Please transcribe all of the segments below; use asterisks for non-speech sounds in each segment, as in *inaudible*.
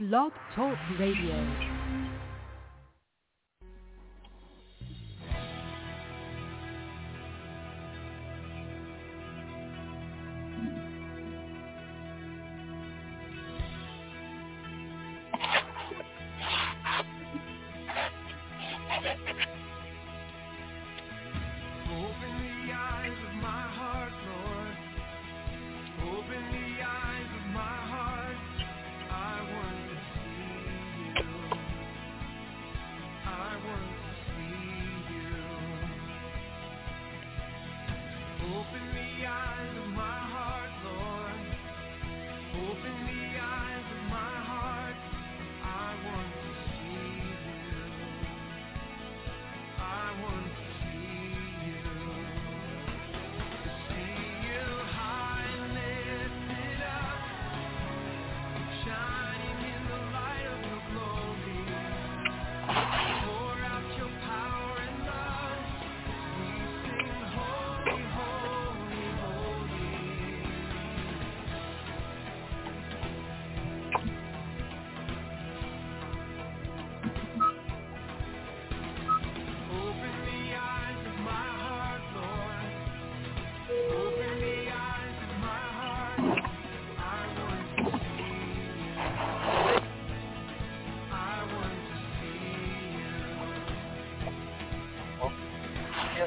Blog Talk Radio.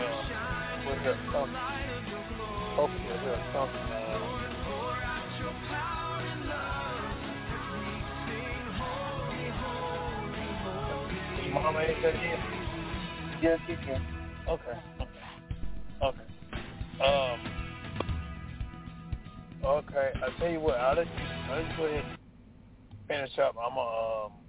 uh, we'll hear something. light of your glory. Hopefully, we'll hear something. Uh, mama ain't there yet? Yes, you can. Okay. Okay. Um. Okay. I tell you what. I'll let you. I'll let you go ahead and finish up. I'm a. Um,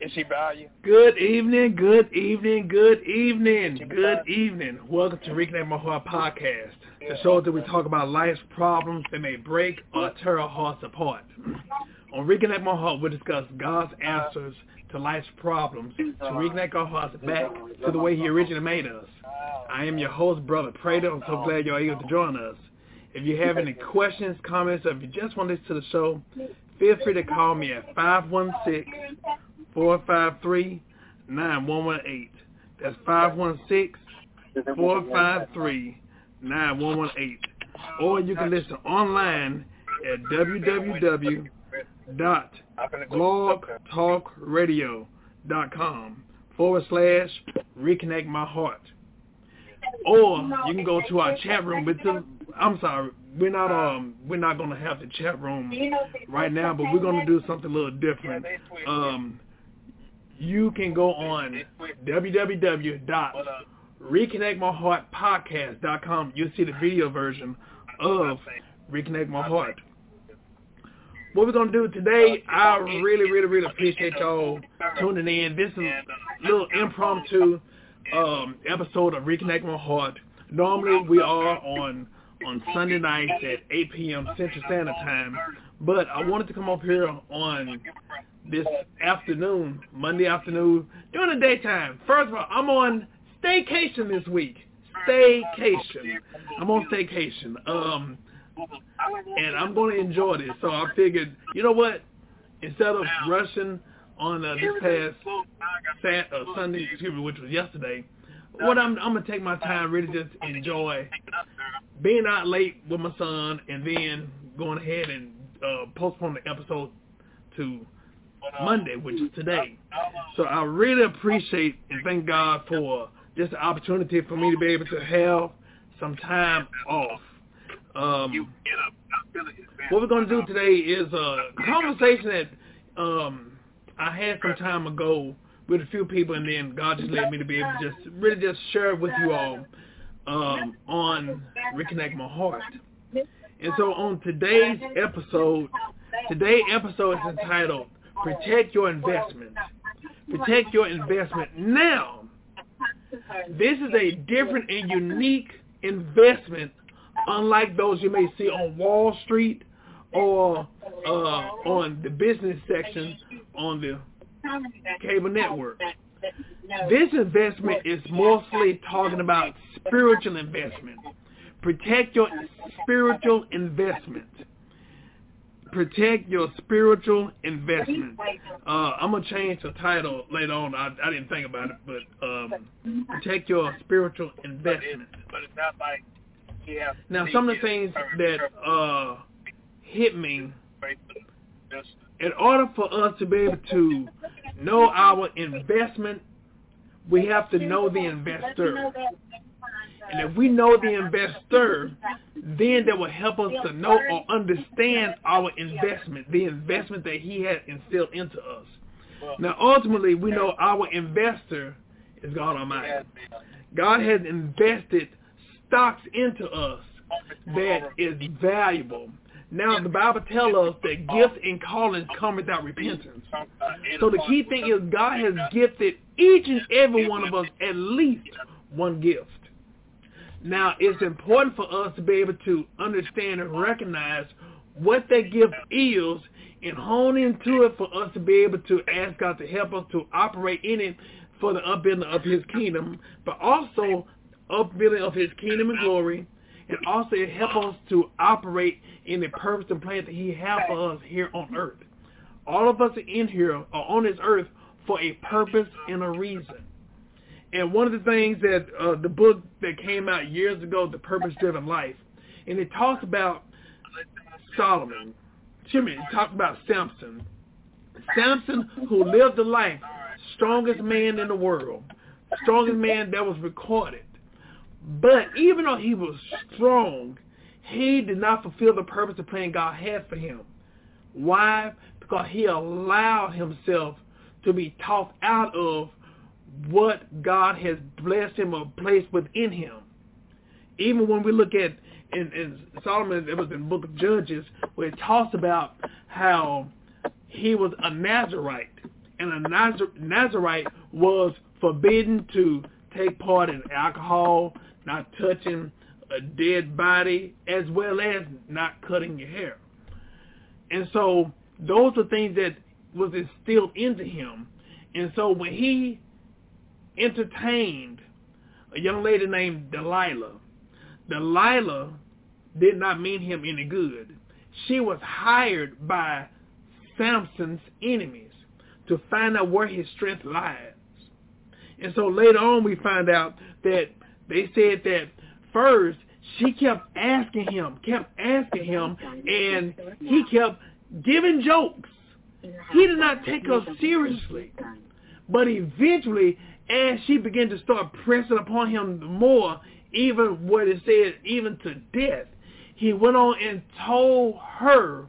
is she by you? Good evening, good evening, good evening, good evening. Welcome to Reconnect My Heart podcast, the show that we talk about life's problems that may break or tear our hearts apart. On Reconnect My Heart, we discuss God's uh-huh. answers to life's problems to uh-huh. reconnect our hearts back to the way He originally made us. Uh-huh. I am your host, Brother Prater. I'm so glad you're able to join us. If you have any questions, comments, or if you just want to listen to the show, feel free to call me at 516 453 9118. That's 516 453 9118. Or you can listen online at www.blogtalkradio.com forward slash reconnect my heart. Or you can go to our chat room. But I'm sorry, we're not um we're not gonna have the chat room right now, but we're gonna do something a little different. Um, you can go on www.reconnectmyheartpodcast.com. You'll see the video version of Reconnect My Heart. What we're gonna do today, I really, really, really appreciate y'all tuning in. This is a little impromptu um, episode of Reconnect My Heart. Normally we are on on Sunday nights at 8 p.m. Central Standard Time, but I wanted to come up here on this afternoon, Monday afternoon, during the daytime. First of all, I'm on staycation this week. Staycation. I'm on staycation. Um, and I'm going to enjoy this. So I figured, you know what? Instead of rushing on uh, this past Sat- uh, Sunday, excuse me, which was yesterday, what I'm, I'm gonna take my time, really just enjoy being out late with my son, and then going ahead and uh, postpone the episode to Monday, which is today. So I really appreciate and thank God for just the opportunity for me to be able to have some time off. Um, what we're going to do today is a conversation that um, I had some time ago with a few people, and then God just led me to be able to just really just share it with you all. um, on Reconnect My Heart. And so on today's episode, today's episode is entitled Protect Your Investment. Protect Your Investment Now. This is a different and unique investment unlike those you may see on Wall Street or uh, on the business section on the cable network. This investment is mostly talking about spiritual investment. Protect your spiritual investment. Protect your spiritual investment. Uh, I'm gonna change the title later on. I, I didn't think about it, but um, protect your spiritual investment. But it's not like he has Now, some of the things that uh, hit me in order for us to be able to know our investment, we have to know the investor. And if we know the investor, then that will help us to know or understand our investment, the investment that he has instilled into us. Now, ultimately, we know our investor is God Almighty. God has invested stocks into us that is valuable. Now, the Bible tells us that gifts and callings come without repentance. So the key thing is God has gifted each and every one of us at least one gift. Now, it's important for us to be able to understand and recognize what that gift is and hone into it for us to be able to ask God to help us to operate in it for the upbuilding of his kingdom, but also upbuilding of his kingdom and glory, and also it help us to operate in the purpose and plan that he has for us here on earth. All of us in here are on this earth for a purpose and a reason. And one of the things that uh, the book that came out years ago, The Purpose Driven Life, and it talks about Solomon. Excuse me, it talks about Samson. Samson, who lived a life, strongest man in the world, strongest man that was recorded. But even though he was strong, he did not fulfill the purpose of plan God had for him. Why? Because he allowed himself to be talked out of what God has blessed him or placed within him. Even when we look at in, in Solomon, it was in the book of Judges, where it talks about how he was a Nazarite, and a Nazar- Nazarite was forbidden to take part in alcohol, not touching a dead body, as well as not cutting your hair. And so those are things that was instilled into him. And so when he entertained a young lady named Delilah, Delilah did not mean him any good. She was hired by Samson's enemies to find out where his strength lies. And so later on we find out that they said that first she kept asking him, kept asking him, and he kept giving jokes. He did not take her seriously. But eventually, as she began to start pressing upon him more, even what it said, even to death, he went on and told her,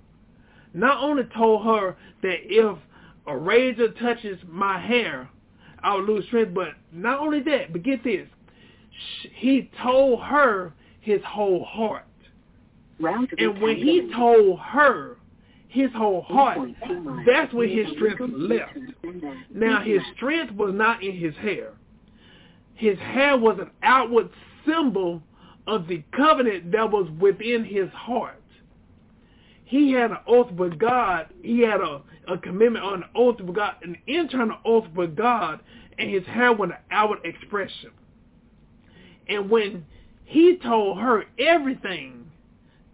not only told her that if a razor touches my hair, I will lose strength, but not only that, but get this, he told her his whole heart. And when he told her his whole heart, that's where his strength left. Now his strength was not in his hair. His hair was an outward symbol of the covenant that was within his heart. He had an oath with God. He had a, a commitment on an oath with God, an internal oath with God, and his hair was an outward expression. And when he told her everything,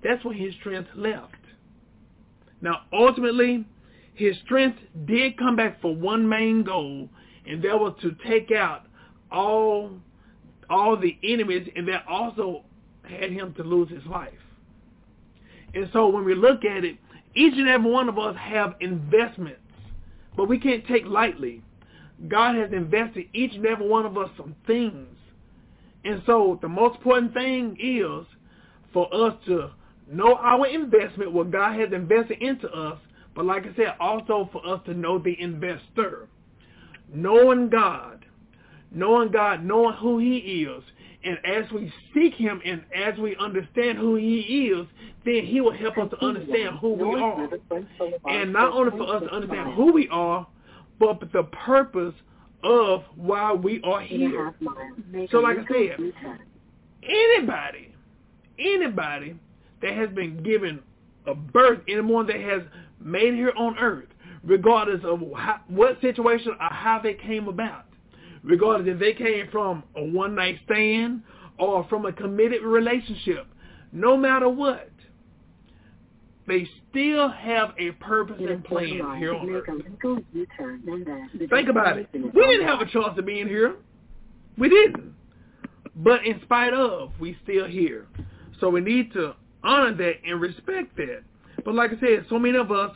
that's when his strength left. Now, ultimately, his strength did come back for one main goal, and that was to take out all all the enemies, and that also had him to lose his life. And so when we look at it, each and every one of us have investments, but we can't take lightly. God has invested each and every one of us some things. And so the most important thing is for us to know our investment, what God has invested into us, but like I said, also for us to know the investor. Knowing God, knowing God, knowing who he is, And as we seek him and as we understand who he is, then he will help us to understand who we are. And not only for us to understand who we are, but the purpose of why we are here. So like I said, anybody, anybody that has been given a birth, anyone that has made here on earth, regardless of how, what situation or how they came about, regardless if they came from a one-night stand or from a committed relationship, no matter what, they still have a purpose and plan here on earth. Think about it. We didn't have a choice of being here. We didn't. But in spite of, we still here. So we need to honor that and respect that. But like I said, so many of us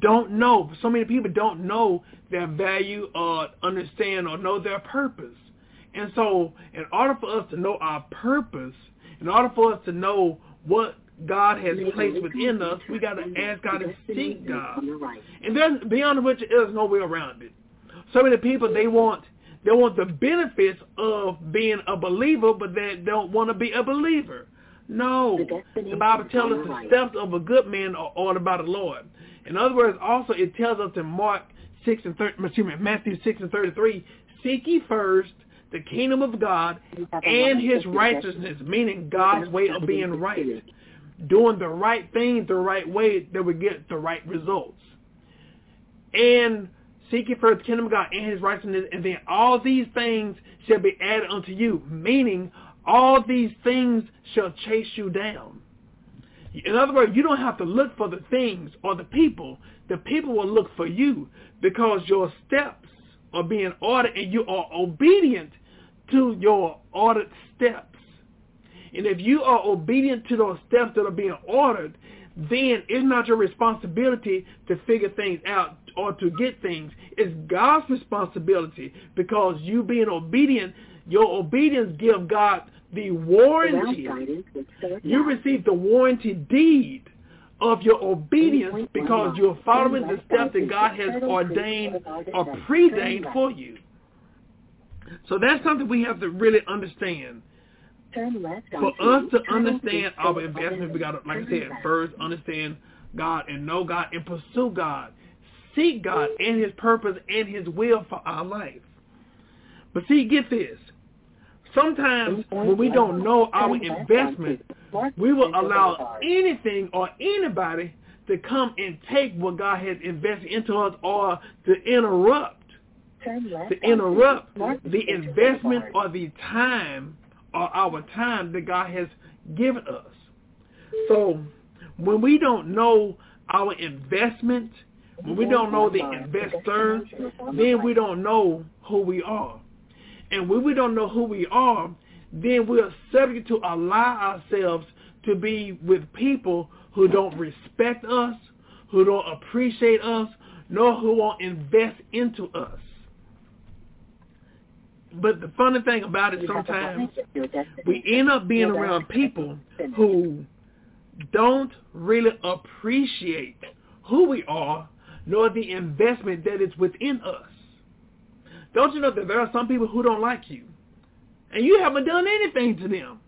don't know. So many people don't know their value or understand or know their purpose. And so in order for us to know our purpose, in order for us to know what God has placed within us, we got to ask God to seek God. And then beyond which there's no way around it. So many people they want they want the benefits of being a believer, but they don't want to be a believer. No, the Bible tells us the steps of a good man are ordered by the Lord. In other words, also it tells us in Mark six and 30, excuse me, Matthew six and thirty-three, seek ye first the kingdom of God and His righteousness, meaning God's way of being right doing the right thing the right way that we get the right results. And seek ye first the kingdom of God and his righteousness, and then all these things shall be added unto you, meaning all these things shall chase you down. In other words, you don't have to look for the things or the people. The people will look for you because your steps are being ordered and you are obedient to your ordered steps. And if you are obedient to those steps that are being ordered, then it's not your responsibility to figure things out or to get things. It's God's responsibility because you being obedient, your obedience gives God the warranty. You receive the warranty deed of your obedience because you're following the steps that God has ordained or predained for you. So that's something we have to really understand for us to understand our investment, we got to, like I said, first understand God and know God and pursue God. Seek God and his purpose and his will for our life. But see, get this. Sometimes when we don't know our investment, we will allow anything or anybody to come and take what God has invested into us or to interrupt to interrupt the investment or the time or our time that God has given us. So when we don't know our investment, when we don't know the investor, then we don't know who we are. And when we don't know who we are, then we're subject to allow ourselves to be with people who don't respect us, who don't appreciate us, nor who won't invest into us. But the funny thing about it sometimes we end up being around people *laughs* who don't really appreciate who we are nor the investment that is within us. Don't you know that there are some people who don't like you and you haven't done anything to them.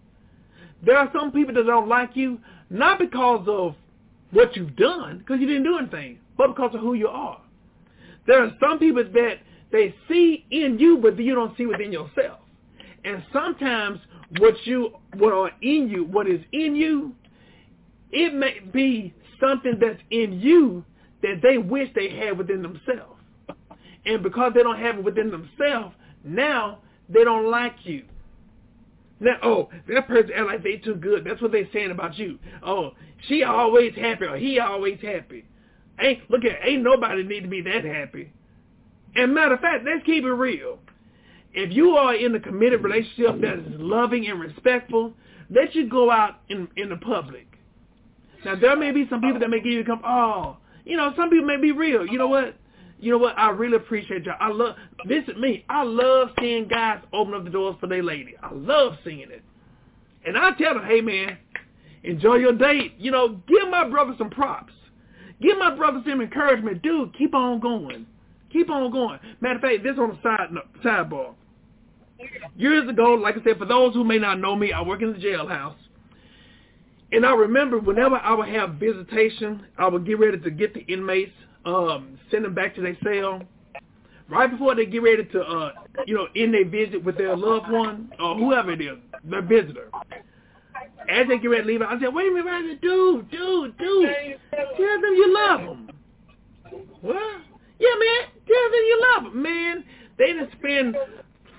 There are some people that don't like you not because of what you've done, because you didn't do anything, but because of who you are. There are some people that they see in you, but you don't see within yourself. And sometimes what you, what are in you, what is in you, it may be something that's in you that they wish they had within themselves. And because they don't have it within themselves, now they don't like you. Now, oh, that person act like they too good. That's what they're saying about you. Oh, she always happy or he always happy. Ain't look at ain't nobody need to be that happy. And matter of fact, let's keep it real. If you are in a committed relationship that is loving and respectful, let you go out in in the public. Now there may be some people that may give you come, oh, you know, some people may be real. You know what? You know what? I really appreciate y'all. I love this is me. I love seeing guys open up the doors for their lady. I love seeing it. And I tell them, hey man, enjoy your date. You know, give my brother some props. Give my brother some encouragement. Dude, keep on going. Keep on going. Matter of fact, this on the side no, sidebar. Years ago, like I said, for those who may not know me, I work in the jailhouse. And I remember whenever I would have visitation, I would get ready to get the inmates, um, send them back to their cell. Right before they get ready to, uh, you know, end their visit with their loved one or whoever it is, their visitor. As they get ready to leave, I said, wait a minute, dude, dude, dude, tell them you love them. What? Yeah, man, tell them you love them, man. They didn't spend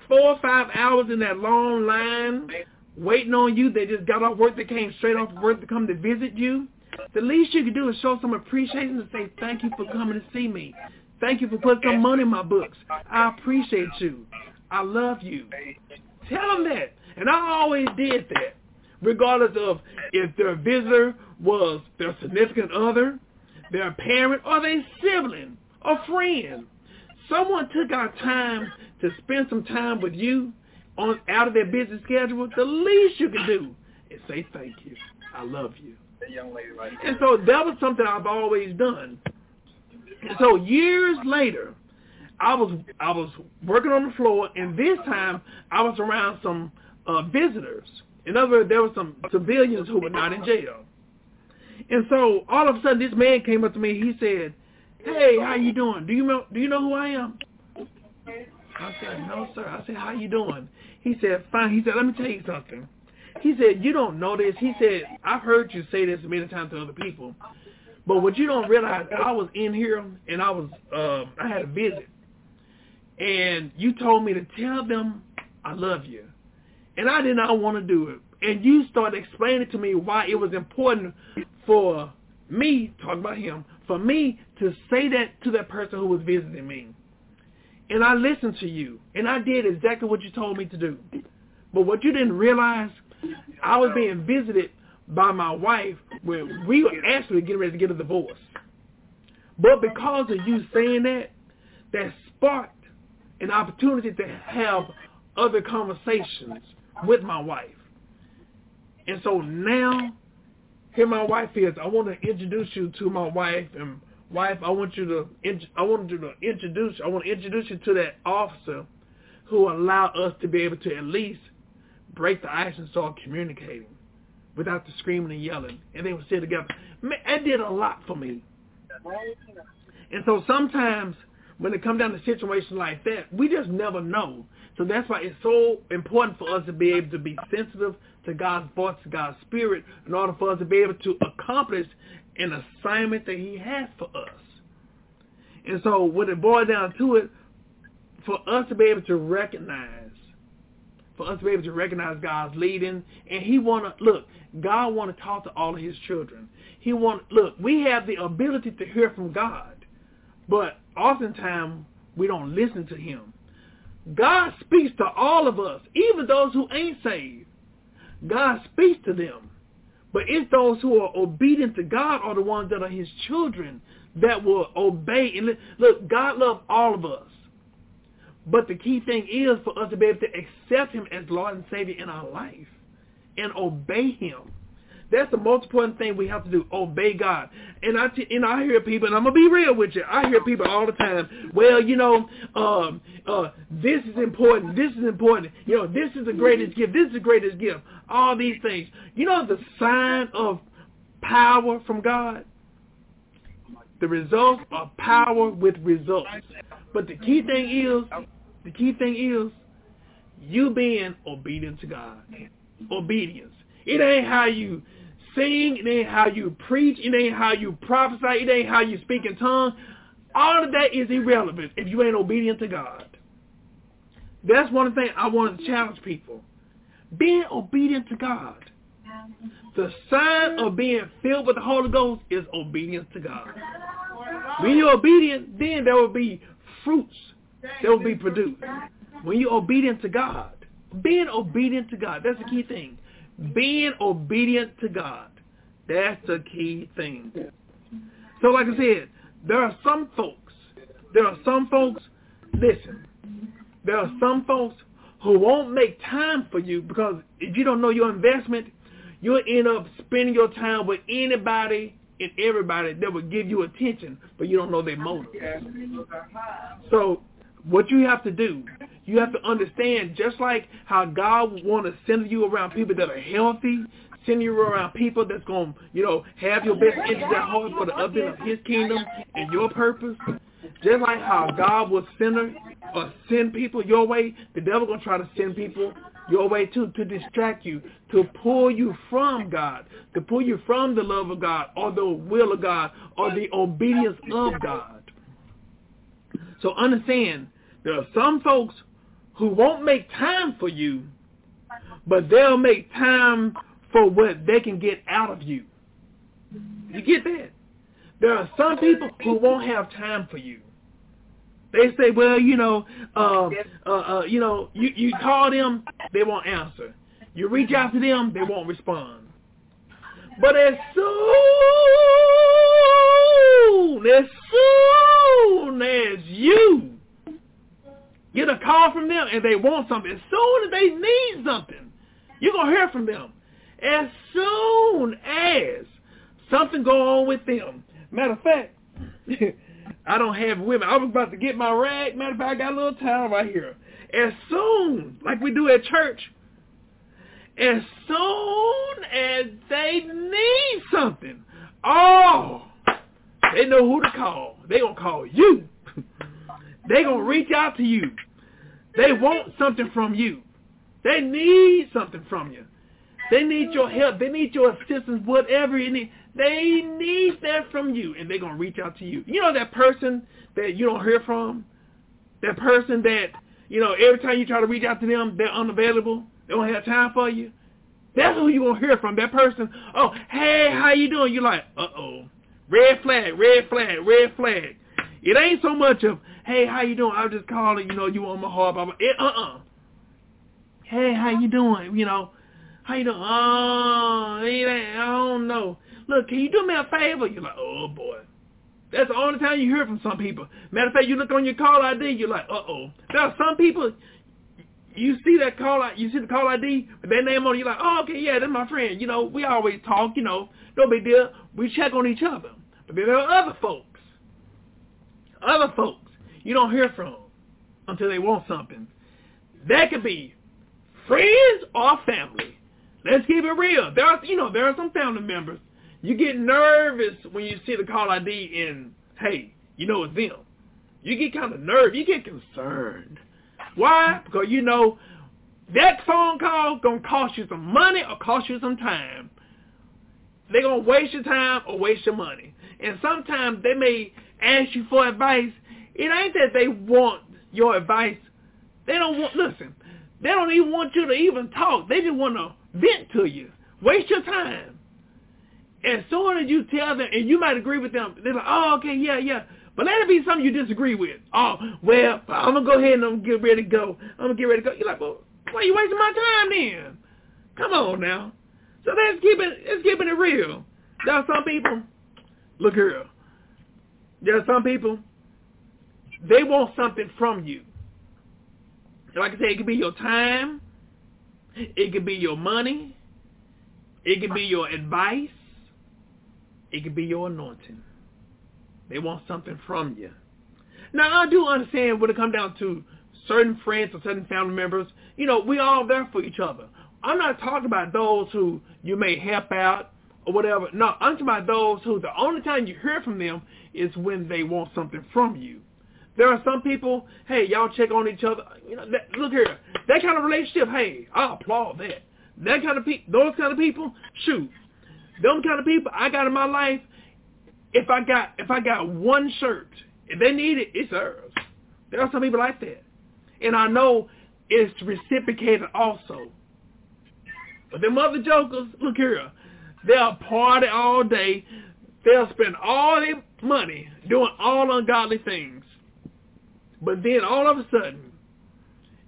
four or five hours in that long line waiting on you. They just got off work. They came straight off work to come to visit you. The least you can do is show some appreciation and say, thank you for coming to see me. Thank you for putting some money in my books. I appreciate you. I love you. Tell them that. And I always did that, regardless of if their visitor was their significant other, their parent, or their sibling, or friend. Someone took our time to spend some time with you on out of their busy schedule. The least you can do is say thank you. I love you. And so that was something I've always done. And so years later, I was I was working on the floor, and this time I was around some uh, visitors. In other words, there were some civilians who were not in jail. And so all of a sudden, this man came up to me. He said, "Hey, how you doing? Do you know Do you know who I am?" I said, "No, sir." I said, "How you doing?" He said, "Fine." He said, "Let me tell you something." He said, "You don't know this." He said, "I've heard you say this many times to other people, but what you don't realize, I was in here and I was uh, I had a visit, and you told me to tell them I love you, and I did not want to do it. And you started explaining to me why it was important for me, talking about him, for me to say that to that person who was visiting me. And I listened to you, and I did exactly what you told me to do. But what you didn't realize, I was being visited by my wife when we were actually getting ready to get a divorce. But because of you saying that, that sparked an opportunity to have other conversations with my wife. And so now, here my wife is. I want to introduce you to my wife, and wife, I want you to, I want you to introduce, I want to introduce you to that officer who allowed us to be able to at least break the ice and start communicating without the screaming and yelling, and they would sit together. Man, that did a lot for me. And so sometimes when it comes down to situations like that, we just never know. So that's why it's so important for us to be able to be sensitive to God's voice, to God's spirit, in order for us to be able to accomplish an assignment that he has for us. And so when it boils down to it, for us to be able to recognize, for us to be able to recognize God's leading, and he want to, look, God want to talk to all of his children. He want, look, we have the ability to hear from God, but oftentimes we don't listen to him. God speaks to all of us, even those who ain't saved. God speaks to them. But it's those who are obedient to God are the ones that are his children that will obey. And look, God loves all of us. But the key thing is for us to be able to accept him as Lord and Savior in our life and obey him. That's the most important thing we have to do, obey God. And I, t- and I hear people, and I'm going to be real with you, I hear people all the time, well, you know, um, uh, this is important, this is important, you know, this is the greatest gift, this is the greatest gift, all these things. You know the sign of power from God? The results are power with results. But the key thing is, the key thing is, you being obedient to God. Obedience. It ain't how you sing, it ain't how you preach, it ain't how you prophesy, it ain't how you speak in tongues. All of that is irrelevant if you ain't obedient to God. That's one thing I want to challenge people. Being obedient to God. The sign of being filled with the Holy Ghost is obedience to God. When you're obedient, then there will be fruits that will be produced. When you're obedient to God, being obedient to God, that's the key thing. Being obedient to God, that's the key thing. So like I said, there are some folks, there are some folks, listen, there are some folks who won't make time for you because if you don't know your investment, you'll end up spending your time with anybody and everybody that will give you attention, but you don't know their motives. So what you have to do, you have to understand just like how God want to send you around people that are healthy, send you around people that's going to, you know, have your best interest at heart for the upbuilding of his kingdom and your purpose. Just like how God will send her or send people your way, the devil going to try to send people your way too to distract you, to pull you from God, to pull you from the love of God or the will of God or the obedience of God. So understand, there are some folks who won't make time for you, but they'll make time for what they can get out of you. You get that? There are some people who won't have time for you. They say, well, you know, uh, uh, uh, you know, you, you call them, they won't answer. You reach out to them, they won't respond. But as soon, as soon as you get a call from them and they want something, as soon as they need something, you're going to hear from them. As soon as something go on with them. Matter of fact, *laughs* I don't have women. I was about to get my rag. Matter of fact, I got a little towel right here. As soon, like we do at church, as soon as they need something, oh, they know who to call. They gonna call you. *laughs* they gonna reach out to you. They want something from you. They need something from you. They need your help. They need your assistance, whatever you need. They need that from you, and they're to reach out to you. You know that person that you don't hear from? That person that, you know, every time you try to reach out to them, they're unavailable. They don't have time for you. That's who you're going to hear from, that person. Oh, hey, how you doing? You're like, uh-oh. Red flag, red flag, red flag. It ain't so much of, hey, how you doing? I was just calling, you know, you on my heart. Blah, blah. It, uh-uh. Hey, how you doing? You know, how you doing? Oh, I don't know. Look, can you do me a favor? You're like, oh boy. That's the only time you hear from some people. Matter of fact, you look on your call ID, you're like, uh-oh. Are some people, you see that call, you see the call ID, their name on it, you're like, oh, okay, yeah, that's my friend. You know, we always talk, you know, no big deal. We check on each other. But there are other folks, other folks you don't hear from until they want something. That could be friends or family. Let's keep it real. There are, you know, there are some family members. You get nervous when you see the call ID and, hey, you know it's them. You get kind of nervous. You get concerned. Why? Because you know that phone call going to cost you some money or cost you some time. They're going to waste your time or waste your money. And sometimes they may ask you for advice. It ain't that they want your advice. They don't want, listen, they don't even want you to even talk. They just want to vent to you. Waste your time. As soon as you tell them, and you might agree with them, they're like, oh, okay, yeah, yeah. But let it be something you disagree with. Oh, well, I'm going to go ahead and I'm get ready to go. I'm going to get ready to go. You're like, well, why are you wasting my time then? Come on now. So let's keep it, real. There are some people, look here, there are some people, they want something from you. Like I said, it could be your time. It could be your money. It could be your advice. It could be your anointing. They want something from you. Now, I do understand when it comes down to certain friends or certain family members, you know, we all there for each other. I'm not talking about those who you may help out or whatever. No, I'm talking about those who the only time you hear from them is when they want something from you. There are some people, hey, y'all check on each other. You know, that, look here, that kind of relationship, hey, I applaud that. That kind of people, those kind of people, shoot, them kind of people I got in my life. If I got if I got one shirt, if they need it, it's theirs. There are some people like that, and I know it's reciprocated also. But them other jokers, look here, they'll party all day. They'll spend all their money doing all ungodly things. But then all of a sudden,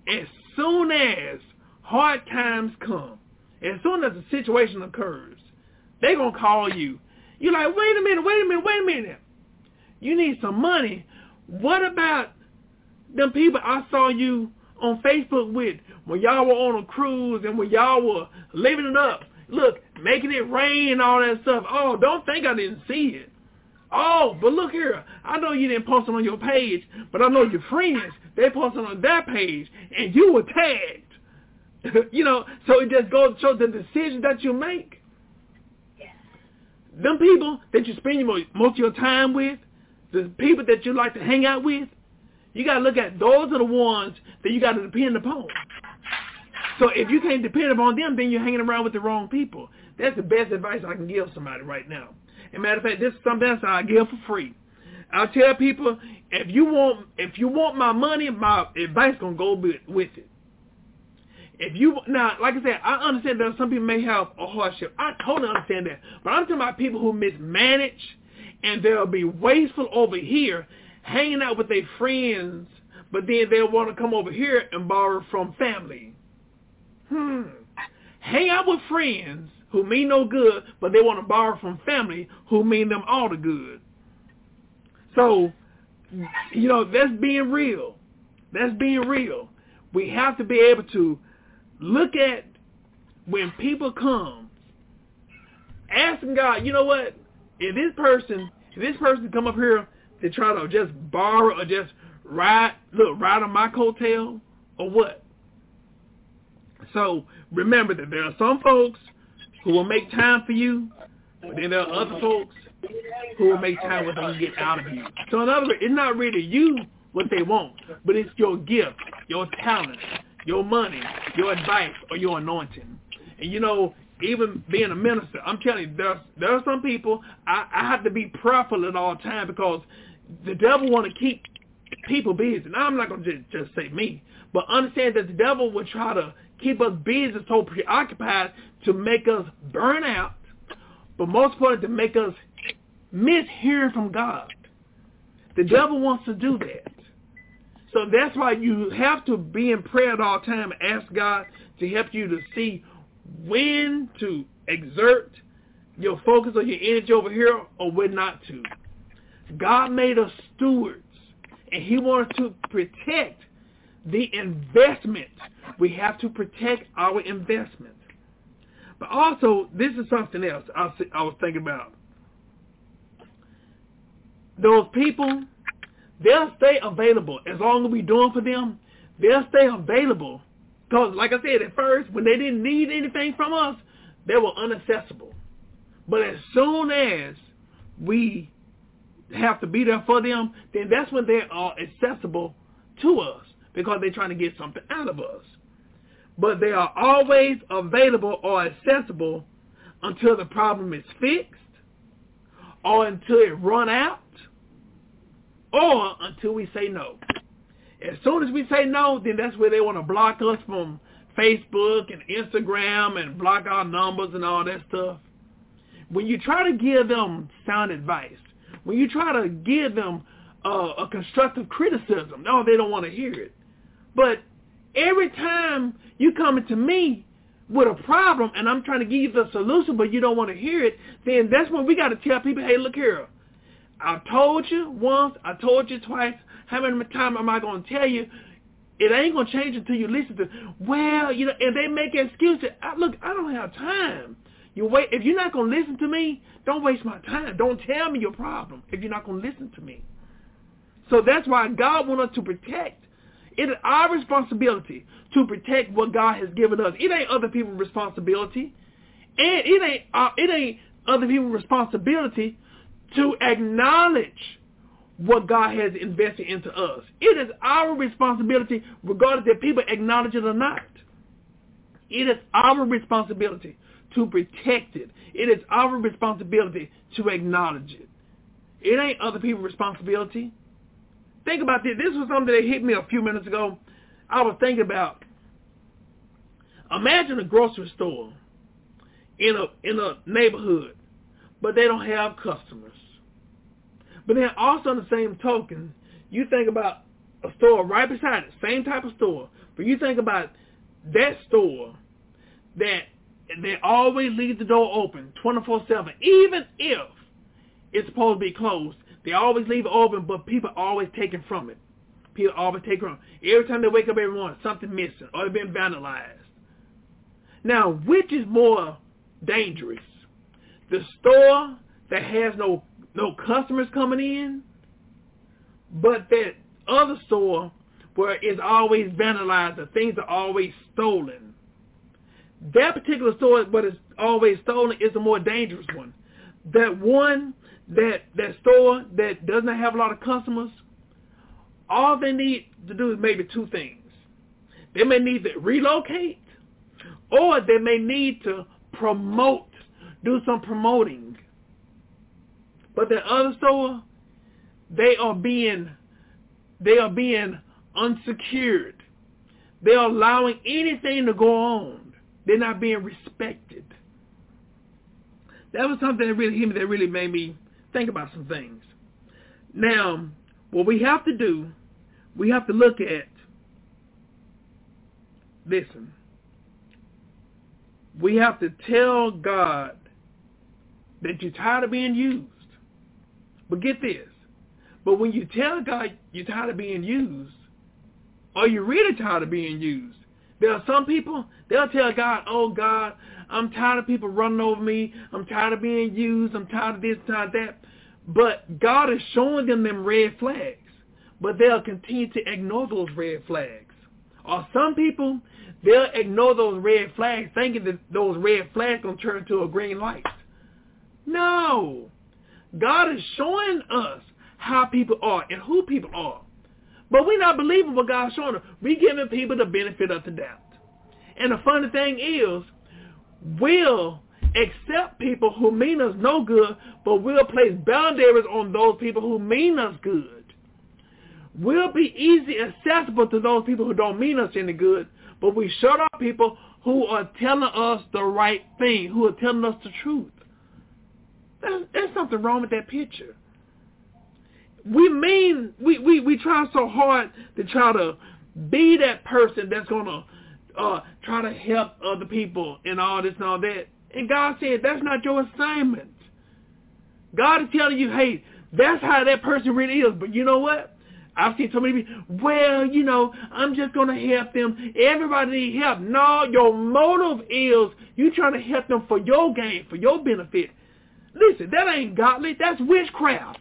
as soon as hard times come, as soon as a situation occurs, they're going to call you. You're like, wait a minute, wait a minute, wait a minute. You need some money. What about them people I saw you on Facebook with when y'all were on a cruise and when y'all were living it up? Look, making it rain and all that stuff. Oh, don't think I didn't see it. Oh, but look here. I know you didn't post it on your page, but I know your friends, they posted it on their page, and you were tagged. *laughs* you know, so it just goes to show the decisions that you make. Them people that you spend most of your time with, the people that you like to hang out with, you got to look at those are the ones that you got to depend upon. So if you can't depend upon them, then you're hanging around with the wrong people. That's the best advice I can give somebody right now. And matter of fact, this is something else I give for free. I tell people if you want if you want my money, my advice gonna go with it. If you now, like I said, I understand that some people may have a hardship. I totally understand that, but I'm talking about people who mismanage and they'll be wasteful over here, hanging out with their friends, but then they'll want to come over here and borrow from family. Hmm. Hang out with friends who mean no good, but they want to borrow from family who mean them all the good. So, you know, that's being real. That's being real. We have to be able to look at when people come, asking God, you know what? If this person, if this person come up here to try to just borrow or just ride, look, ride on my coattail or what? So remember that there are some folks who will make time for you, but then there are other folks who will make time with them to get out of you. So in other words, it's not really you what they want, but it's your gift, your talent, your money, your advice, or your anointing. And you know, even being a minister, I'm telling you, there there are some people I, I have to be prayerful at all times because the devil want to keep people busy. Now I'm not gonna just, just say me, but understand that the devil will try to keep us busy, so preoccupied to make us burn out, but most important to make us miss hearing from God. The devil wants to do that. So that's why you have to be in prayer at all time ask God to help you to see when to exert your focus or your energy over here or when not to. God made us stewards and he wanted to protect the investment. We have to protect our investment. But also, this is something else I was thinking about. Those people They'll stay available as long as we doing for them. They'll stay available because, like I said at first, when they didn't need anything from us, they were unaccessible. But as soon as we have to be there for them, then that's when they are accessible to us because they're trying to get something out of us. But they are always available or accessible until the problem is fixed or until it run out or until we say no. As soon as we say no, then that's where they want to block us from Facebook and Instagram and block our numbers and all that stuff. When you try to give them sound advice, when you try to give them uh, a constructive criticism, no, they don't want to hear it. But every time you come to me with a problem and I'm trying to give you the solution, but you don't want to hear it, then that's when we got to tell people, hey, look here, I told you once, I told you twice. How many times am I going to tell you? It ain't going to change until you listen to, well, you know, and they make excuses. I, look, I don't have time. You wait. If you're not going to listen to me, don't waste my time. Don't tell me your problem if you're not going to listen to me. So that's why God wants us to protect. It is our responsibility to protect what God has given us. It ain't other people's responsibility. And it ain't, uh, it ain't other people's responsibility to acknowledge what God has invested into us. It is our responsibility, regardless if people acknowledge it or not. It is our responsibility to protect it. It is our responsibility to acknowledge it. It ain't other people's responsibility. Think about this. This was something that hit me a few minutes ago. I was thinking about. Imagine a grocery store in a in a neighborhood, but they don't have customers. But then also on the same token, you think about a store right beside it, same type of store, but you think about that store that they always leave the door open 24-7, even if it's supposed to be closed. They always leave it open, but people are always taking from it. People always take from it. Every time they wake up every morning, something missing or they've been vandalized. Now, which is more dangerous? The store that has no no customers coming in, but that other store where it's always vandalized, the things are always stolen. That particular store, but it's always stolen, is the more dangerous one. That one, that that store that doesn't have a lot of customers, all they need to do is maybe two things. They may need to relocate, or they may need to promote, do some promoting. But the other store, they are being, they are being unsecured. They're allowing anything to go on. They're not being respected. That was something that really hit me, that really made me think about some things. Now, what we have to do, we have to look at, listen, we have to tell God that you're tired of being used. But get this. But when you tell God you're tired of being used, are you really tired of being used? There are some people, they'll tell God, oh God, I'm tired of people running over me. I'm tired of being used. I'm tired of this, tired of that. But God is showing them them red flags. But they'll continue to ignore those red flags. Or some people, they'll ignore those red flags thinking that those red flags going to turn into a green light. No. God is showing us how people are and who people are. But we're not believing what God's showing us. We're giving people the benefit of the doubt. And the funny thing is, we'll accept people who mean us no good, but we'll place boundaries on those people who mean us good. We'll be easy accessible to those people who don't mean us any good, but we shut off people who are telling us the right thing, who are telling us the truth. There's, something wrong with that picture. We mean, we, we, we try so hard to try to be that person that's to uh, try to help other people and all this and all that. And God said, that's not your assignment. God is telling you, hey, that's how that person really is. But you know what? I've seen so many people, well, you know, I'm just going to help them. Everybody needs help. No, your motive is you trying to help them for your gain, for your benefit. Listen, that ain't godly. That's witchcraft.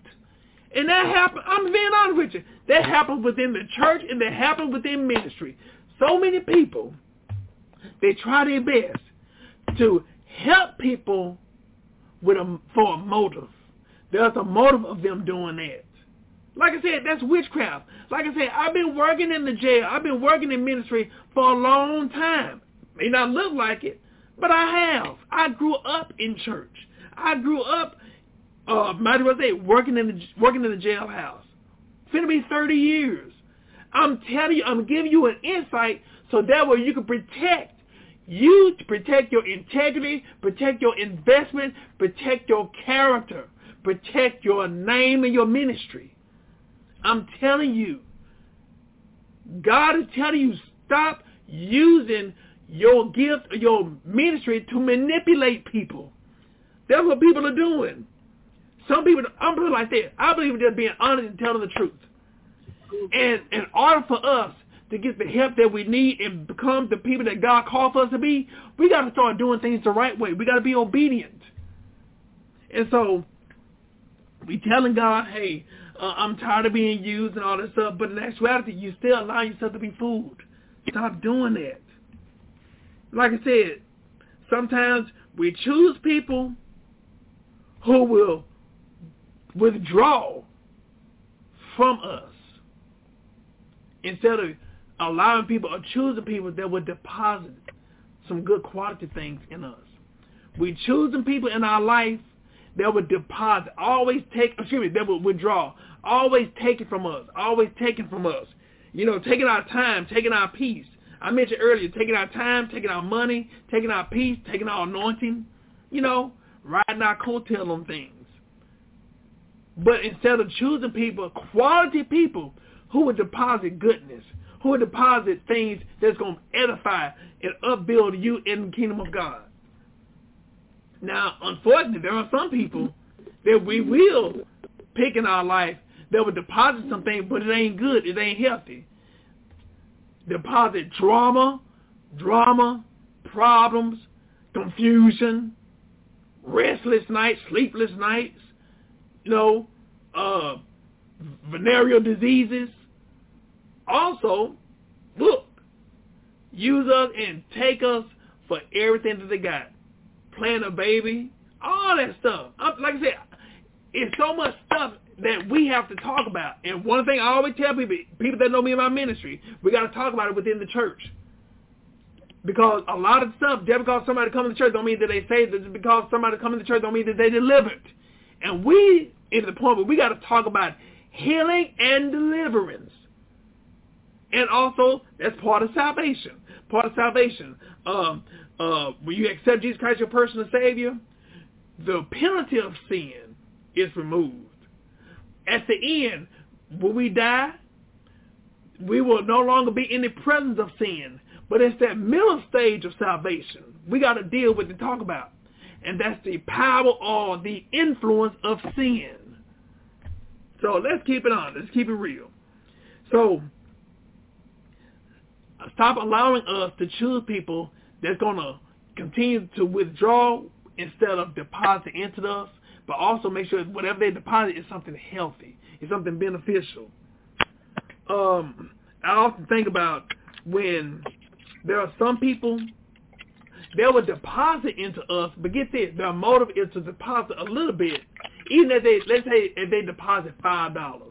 And that happens, I'm being honest with you, that happens within the church and that happens within ministry. So many people, they try their best to help people with a, for a motive. There's a motive of them doing that. Like I said, that's witchcraft. Like I said, I've been working in the jail. I've been working in ministry for a long time. May not look like it, but I have. I grew up in church. I grew up, uh, might as well say, working in the working in the jailhouse. Finna be 30 years. I'm telling you, I'm giving you an insight so that way you can protect you to protect your integrity, protect your investment, protect your character, protect your name and your ministry. I'm telling you, God is telling you, stop using your gift your ministry to manipulate people. That's what people are doing. Some people, I'm putting like that. I believe in just being honest and telling the truth. And in order for us to get the help that we need and become the people that God called for us to be, we got to start doing things the right way. We got to be obedient. And so we telling God, hey, uh, I'm tired of being used and all this stuff, but in actuality, you still allow yourself to be fooled. Stop doing that. Like I said, sometimes we choose people who will withdraw from us instead of allowing people or choosing people that would deposit some good quality things in us. We choosing people in our life that would deposit, always take, excuse me, that would withdraw, always taking from us, always taking from us. You know, taking our time, taking our peace. I mentioned earlier, taking our time, taking our money, taking our peace, taking our anointing, you know, riding our coattail on things. But instead of choosing people, quality people who would deposit goodness, who would deposit things that's going to edify and upbuild you in the kingdom of God. Now, unfortunately, there are some people that we will pick in our life that would deposit something, but it ain't good. It ain't healthy. Deposit drama, drama, problems, confusion, restless nights, sleepless nights, you know, uh, venereal diseases. Also, look, use us and take us for everything that they got. Plant a baby, all that stuff. Like I said, it's so much stuff that we have to talk about. And one thing I always tell people, people that know me in my ministry, we got to talk about it within the church. Because a lot of stuff, just because somebody comes to church don't mean that they saved. Just because somebody comes to church don't mean that they delivered. And we, is the point where we got to talk about healing and deliverance. And also, that's part of salvation. Part of salvation. Um, uh, when you accept Jesus Christ as your personal Savior, the penalty of sin is removed. At the end, when we die, we will no longer be in the presence of sin. But it's that middle stage of salvation we got to deal with and talk about. And that's the power or the influence of sin. So let's keep it on. Let's keep it real. So stop allowing us to choose people that's going to continue to withdraw instead of deposit into us, but also make sure whatever they deposit is something healthy, is something beneficial. Um, I often think about when there are some people they will deposit into us, but get this, their motive is to deposit a little bit, even if they, let's say if they deposit $5,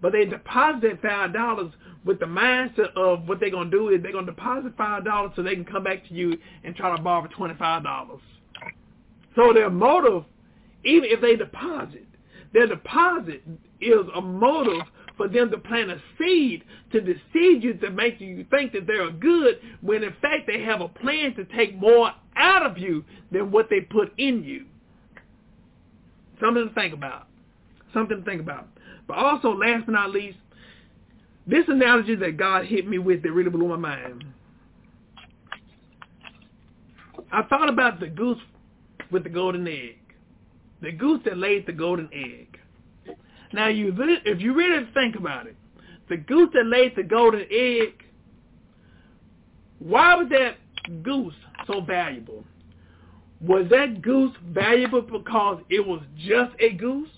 but they deposit $5 with the mindset of what they're going to do is they're going to deposit $5 so they can come back to you and try to borrow $25. So their motive, even if they deposit, their deposit is a motive for them to plant a seed to deceive you to make you think that they're good when in fact they have a plan to take more out of you than what they put in you. Something to think about. Something to think about. But also, last but not least, this analogy that God hit me with that really blew my mind. I thought about the goose with the golden egg. The goose that laid the golden egg. Now, you if you really think about it, the goose that laid the golden egg, why was that goose so valuable? Was that goose valuable because it was just a goose?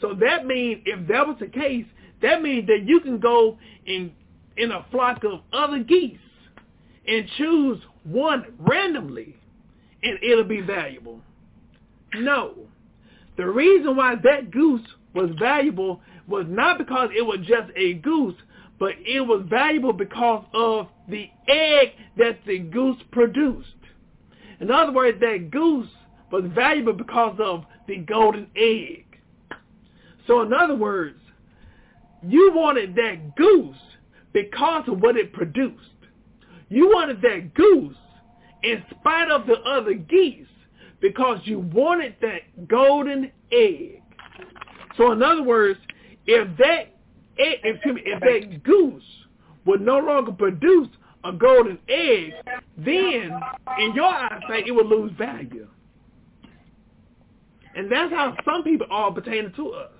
So that means if that was the case, that means that you can go in in a flock of other geese and choose one randomly and it'll be valuable. No. The reason why that goose was valuable was not because it was just a goose, but it was valuable because of the egg that the goose produced. In other words, that goose was valuable because of the golden egg. So in other words, you wanted that goose because of what it produced. You wanted that goose in spite of the other geese because you wanted that golden egg. So in other words, if that excuse me, if that goose would no longer produce a golden egg, then in your eyesight it would lose value. And that's how some people are pertaining to us.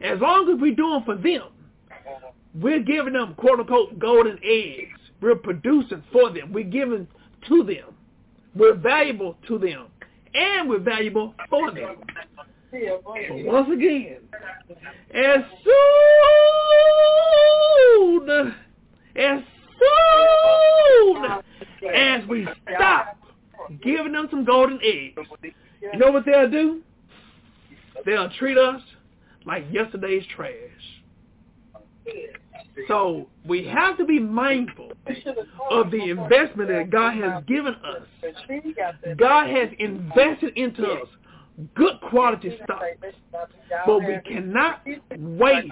As long as we're doing for them, we're giving them quote unquote golden eggs. We're producing for them. We're giving to them. We're valuable to them. And we're valuable for them. But once again, as soon as soon as we stop giving them some golden eggs, you know what they'll do? They'll treat us like yesterday's trash. So we have to be mindful of the investment that God has given us. God has invested into us good quality stuff. But we cannot waste.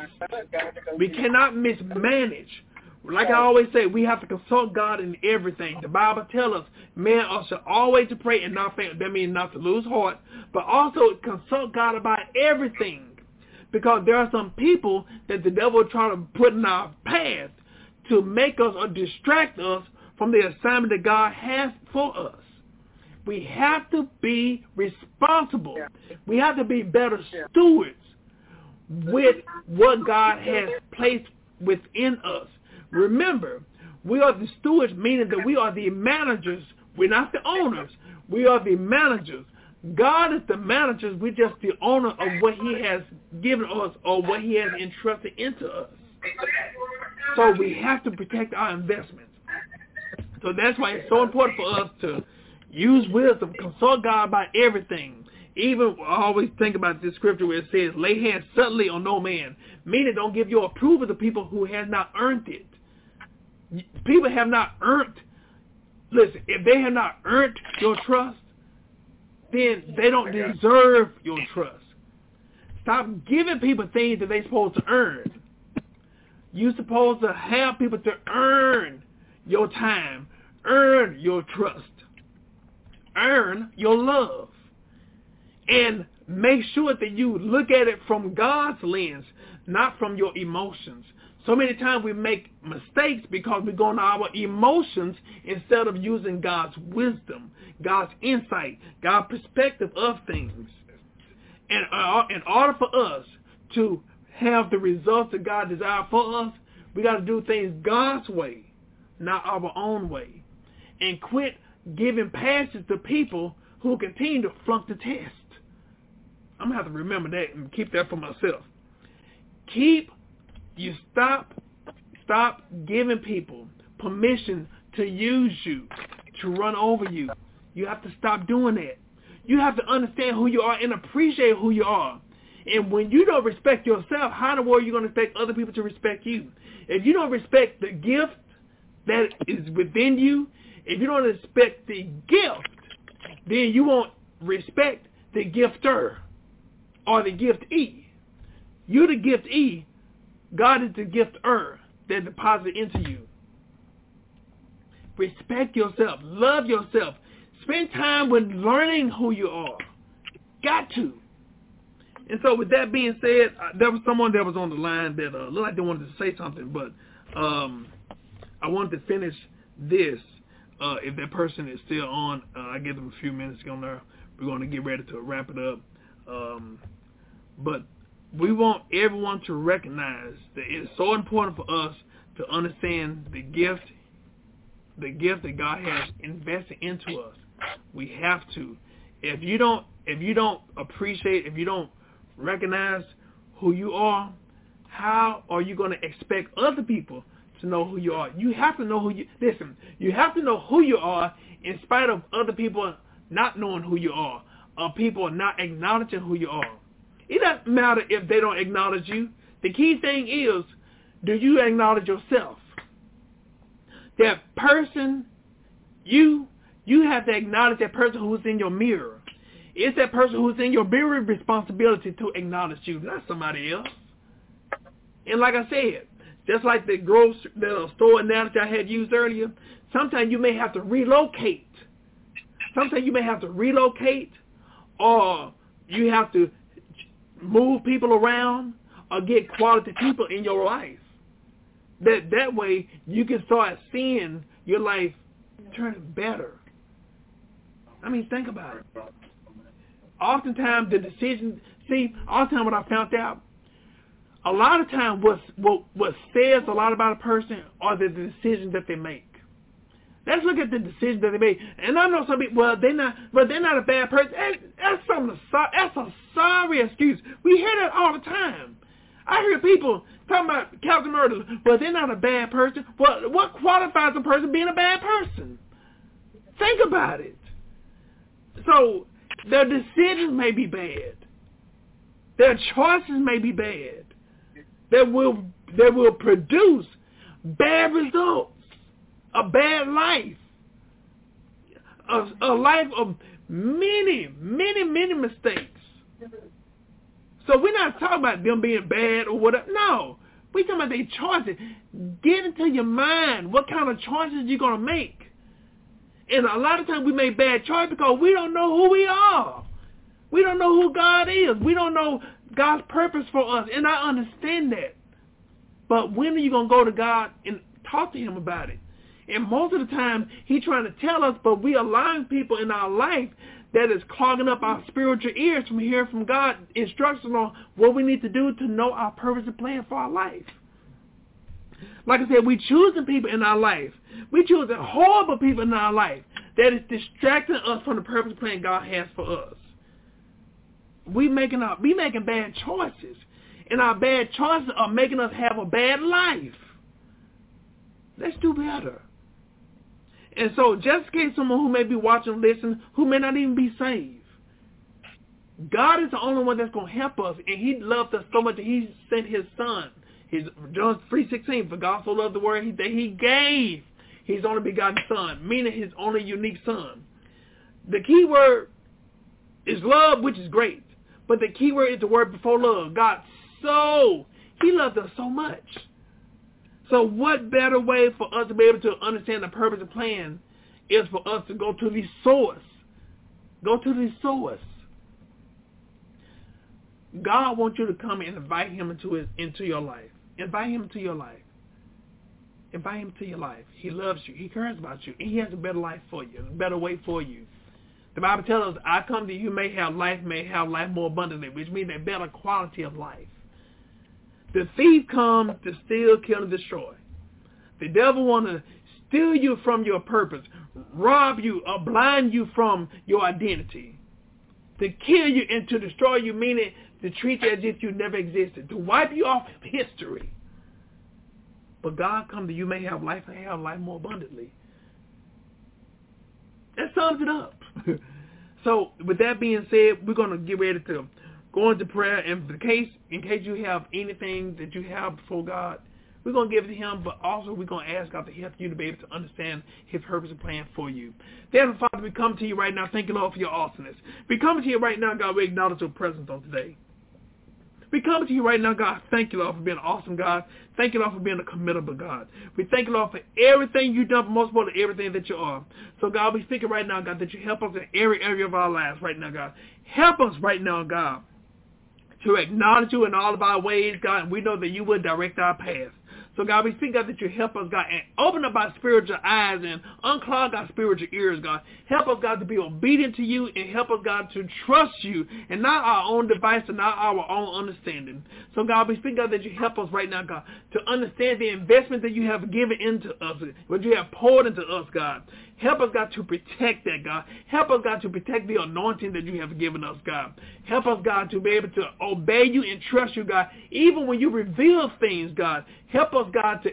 We cannot mismanage. Like I always say, we have to consult God in everything. The Bible tells us, man should always to pray and not faint. That means not to lose heart, but also consult God about everything. Because there are some people that the devil is trying to put in our path to make us or distract us from the assignment that God has for us. We have to be responsible. We have to be better stewards with what God has placed within us. Remember, we are the stewards, meaning that we are the managers. We're not the owners. We are the managers God is the manager. We're just the owner of what he has given us or what he has entrusted into us. So we have to protect our investments. So that's why it's so important for us to use wisdom, consult God about everything. Even I always think about this scripture where it says, lay hands suddenly on no man. Meaning don't give your approval to people who have not earned it. People have not earned, listen, if they have not earned your trust, then they don't deserve your trust. Stop giving people things that they're supposed to earn. You're supposed to have people to earn your time, earn your trust, earn your love. And make sure that you look at it from God's lens, not from your emotions. So many times we make mistakes because we go on our emotions instead of using God's wisdom, God's insight, God's perspective of things. And uh, in order for us to have the results that God desires for us, we got to do things God's way, not our own way. And quit giving passes to people who continue to flunk the test. I'm going to have to remember that and keep that for myself. Keep, you stop, stop giving people permission to use you, to run over you. You have to stop doing that. You have to understand who you are and appreciate who you are. And when you don't respect yourself, how in the world are you going to expect other people to respect you? If you don't respect the gift that is within you, if you don't respect the gift, then you won't respect the gifter or the giftee. You're the giftee. God is the gifter that deposited into you. Respect yourself. Love yourself. Spend time with learning who you are. Got to. And so with that being said, uh, there was someone that was on the line that uh, looked like they wanted to say something, but um, I wanted to finish this. Uh, if that person is still on, uh, I give them a few minutes on there. We're going to get ready to wrap it up. Um, but we want everyone to recognize that it's so important for us to understand the gift, the gift that God has invested into us. We have to. If you don't, if you don't appreciate, if you don't recognize who you are, how are you going to expect other people to know who you are? You have to know who you, listen, you have to know who you are in spite of other people not knowing who you are or people not acknowledging who you are. It doesn't matter if they don't acknowledge you. The key thing is, do you acknowledge yourself? That person, you, you have to acknowledge that person who's in your mirror. It's that person who's in your mirror responsibility to acknowledge you, not somebody else. And like I said, just like the grocery, the store analogy I had used earlier, sometimes you may have to relocate. Sometimes you may have to relocate or you have to move people around or get quality people in your life. That that way you can start seeing your life turn better. I mean, think about it. Oftentimes the decision, see, oftentimes what I found out, a lot of times what, what, what says a lot about a person are the decisions that they make. Let's look at the decisions that they made. And I know some people, well, they're not, but they're not a bad person. That's, that's some that's a sorry excuse. We hear that all the time. I hear people talking about capital murders, but they're not a bad person. Well, what qualifies a person being a bad person? Think about it. So their decisions may be bad. Their choices may be bad. That will that will produce bad results a bad life, a, a life of many, many, many mistakes. So we're not talking about them being bad or whatever. No, we're talking about their choices. Get into your mind what kind of choices you're going to make. And a lot of times we make bad choices because we don't know who we are. We don't know who God is. We don't know God's purpose for us. And I understand that. But when are you going to go to God and talk to him about it? And most of the time, he's trying to tell us, but we allowing people in our life that is clogging up our spiritual ears from hearing from God instructions on what we need to do to know our purpose and plan for our life. Like I said, we choosing people in our life. We choosing horrible people in our life that is distracting us from the purpose and plan God has for us. we making our, we making bad choices. And our bad choices are making us have a bad life. Let's do better. And so just in case someone who may be watching, listen, who may not even be saved, God is the only one that's going to help us. And he loved us so much that he sent his son. His, John 3.16, for God so loved the world that he gave his only begotten son, meaning his only unique son. The key word is love, which is great. But the key word is the word before love. God so, he loved us so much. So what better way for us to be able to understand the purpose and plan is for us to go to the source. Go to the source. God wants you to come and invite him into his into your life. Invite him into your life. Invite him to your life. He loves you. He cares about you. And he has a better life for you, a better way for you. The Bible tells us, I come to you may have life, may have life more abundantly, which means a better quality of life. The thief comes to steal, kill, and destroy. The devil want to steal you from your purpose, rob you, or blind you from your identity. To kill you and to destroy you, meaning to treat you as if you never existed, to wipe you off of history. But God come to you may have life and have life more abundantly. That sums it up. *laughs* so with that being said, we're going to get ready to go into prayer. And in case, in case you have anything that you have before God, we're going to give it to him, but also we're going to ask God to help you to be able to understand his purpose and plan for you. Then, Father, we come to you right now. Thank you, Lord, for your awesomeness. We come to you right now, God. We acknowledge your presence on today. We come to you right now, God. Thank you, Lord, for being an awesome God. Thank you, Lord, for being a committable God. We thank you, Lord, for everything you've done, for most all, everything that you are. So, God, we speak it right now, God, that you help us in every area of our lives right now, God. Help us right now, God, to acknowledge you in all of our ways, God, we know that you will direct our path. So God, we speak, God, that you help us, God, and open up our spiritual eyes and unclog our spiritual ears, God. Help us, God, to be obedient to you and help us, God, to trust you and not our own device and not our own understanding. So God, we speak, God, that you help us right now, God, to understand the investment that you have given into us, what you have poured into us, God. Help us, God, to protect that, God. Help us, God, to protect the anointing that you have given us, God. Help us, God, to be able to obey you and trust you, God, even when you reveal things, God. Help us, God, to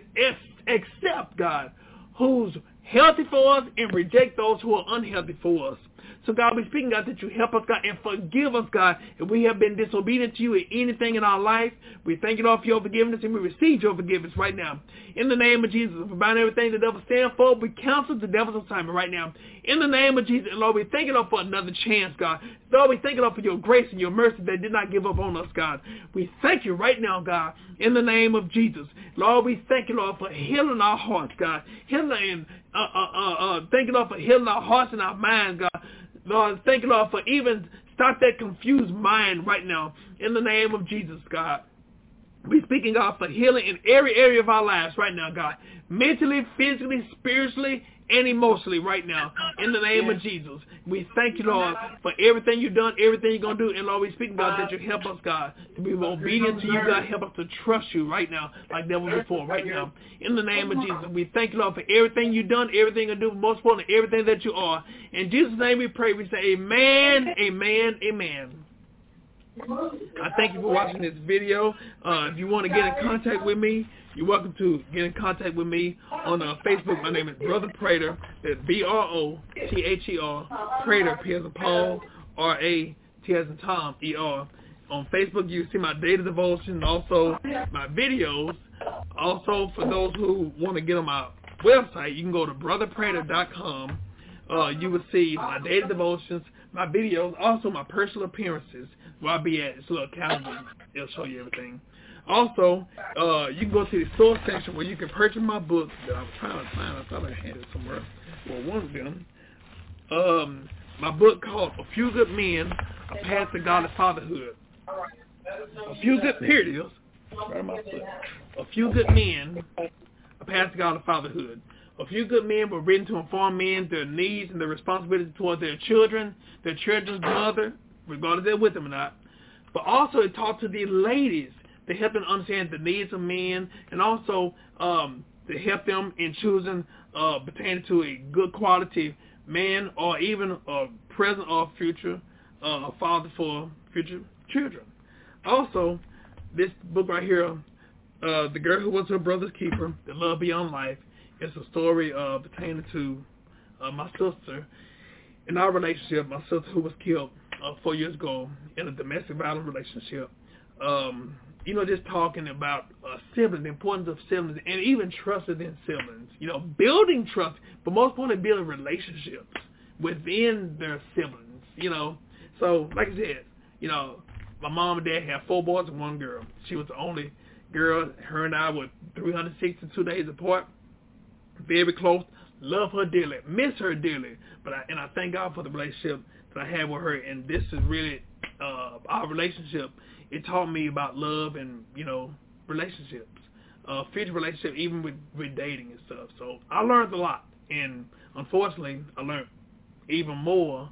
accept, God, who's healthy for us and reject those who are unhealthy for us. So God, we speaking, God, that you help us, God, and forgive us, God, if we have been disobedient to you in anything in our life. We thank you, Lord, for your forgiveness, and we receive your forgiveness right now. In the name of Jesus, we bind everything the devil stand for. We cancel the devil's assignment right now. In the name of Jesus, Lord, we thank you, Lord, for another chance, God. Lord, we thank you, Lord, for your grace and your mercy that did not give up on us, God. We thank you right now, God, in the name of Jesus. Lord, we thank you, Lord, for healing our hearts, God. Healing, uh, uh, uh, uh, thank you, Lord, for healing our hearts and our minds, God. Lord, thank you, Lord, for even stop that confused mind right now in the name of Jesus, God. We speaking, God, for healing in every area of our lives right now, God. Mentally, physically, spiritually, and emotionally right now in the name of Jesus. We thank you, Lord, for everything you've done, everything you're going to do. And Lord, we speak, God, that you help us, God, to be obedient to you, God. Help us to trust you right now like never before, right now. In the name of Jesus, we thank you, Lord, for everything you've done, everything you do, most importantly, everything that you are. In Jesus' name we pray. We say amen, amen, amen. I thank you for watching this video. Uh, if you want to get in contact with me, you're welcome to get in contact with me on uh, Facebook. My name is Brother Prater. That's B-R-O-T-H-E-R. Prater, P as in Paul, R-A-T as in Tom, E-R. On Facebook, you see my daily devotion, and also my videos. Also, for those who want to get on my website, you can go to brotherprater.com. Uh, you will see my daily devotions, my videos, also my personal appearances where I'll be at. A little calendar. It'll show you everything. Also, uh, you can go to the source section where you can purchase my book that I was trying to find. I thought I had it somewhere. Well, one of them. Um, my book called A Few Good Men, A Path to Godly Fatherhood. A Few Good, is. Right my foot. A Few Good Men, A Path to Godly Fatherhood. A few good men were written to inform men their needs and their responsibilities towards their children, their children's mother, regardless they're with them or not. But also it talked to the ladies to help them understand the needs of men and also um, to help them in choosing uh, pertaining to a good quality man or even a present or future uh, father for future children. Also, this book right here, uh, The Girl Who Was Her Brother's Keeper, The Love Beyond Life, is a story uh, pertaining to uh, my sister in our relationship, my sister who was killed uh, four years ago in a domestic violence relationship. Um, you know, just talking about uh, siblings, the importance of siblings, and even trust within siblings. You know, building trust, but most importantly, building relationships within their siblings. You know, so like I said, you know, my mom and dad had four boys and one girl. She was the only girl. Her and I were 362 days apart. Very close. Love her dearly. Miss her dearly. But I, and I thank God for the relationship that I had with her. And this is really uh, our relationship. It taught me about love and you know relationships, uh, future relationship, even with with dating and stuff. So I learned a lot. And unfortunately, I learned even more.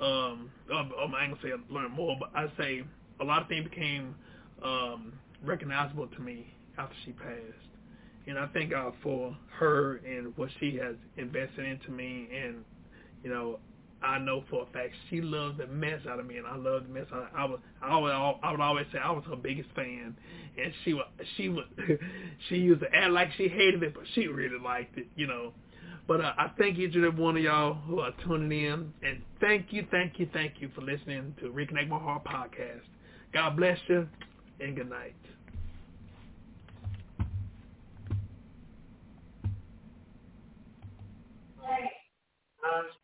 Um, I'm, I ain't gonna say I learned more, but I say a lot of things became um, recognizable to me after she passed. And I thank God for her and what she has invested into me. And, you know, I know for a fact she loves the mess out of me, and I love the mess out I was, I would, I would always say I was her biggest fan. And she would, she would, *laughs* she used to act like she hated it, but she really liked it, you know. But uh, I thank each and every one of y'all who are tuning in. And thank you, thank you, thank you for listening to Reconnect My Heart podcast. God bless you, and good night. Okay.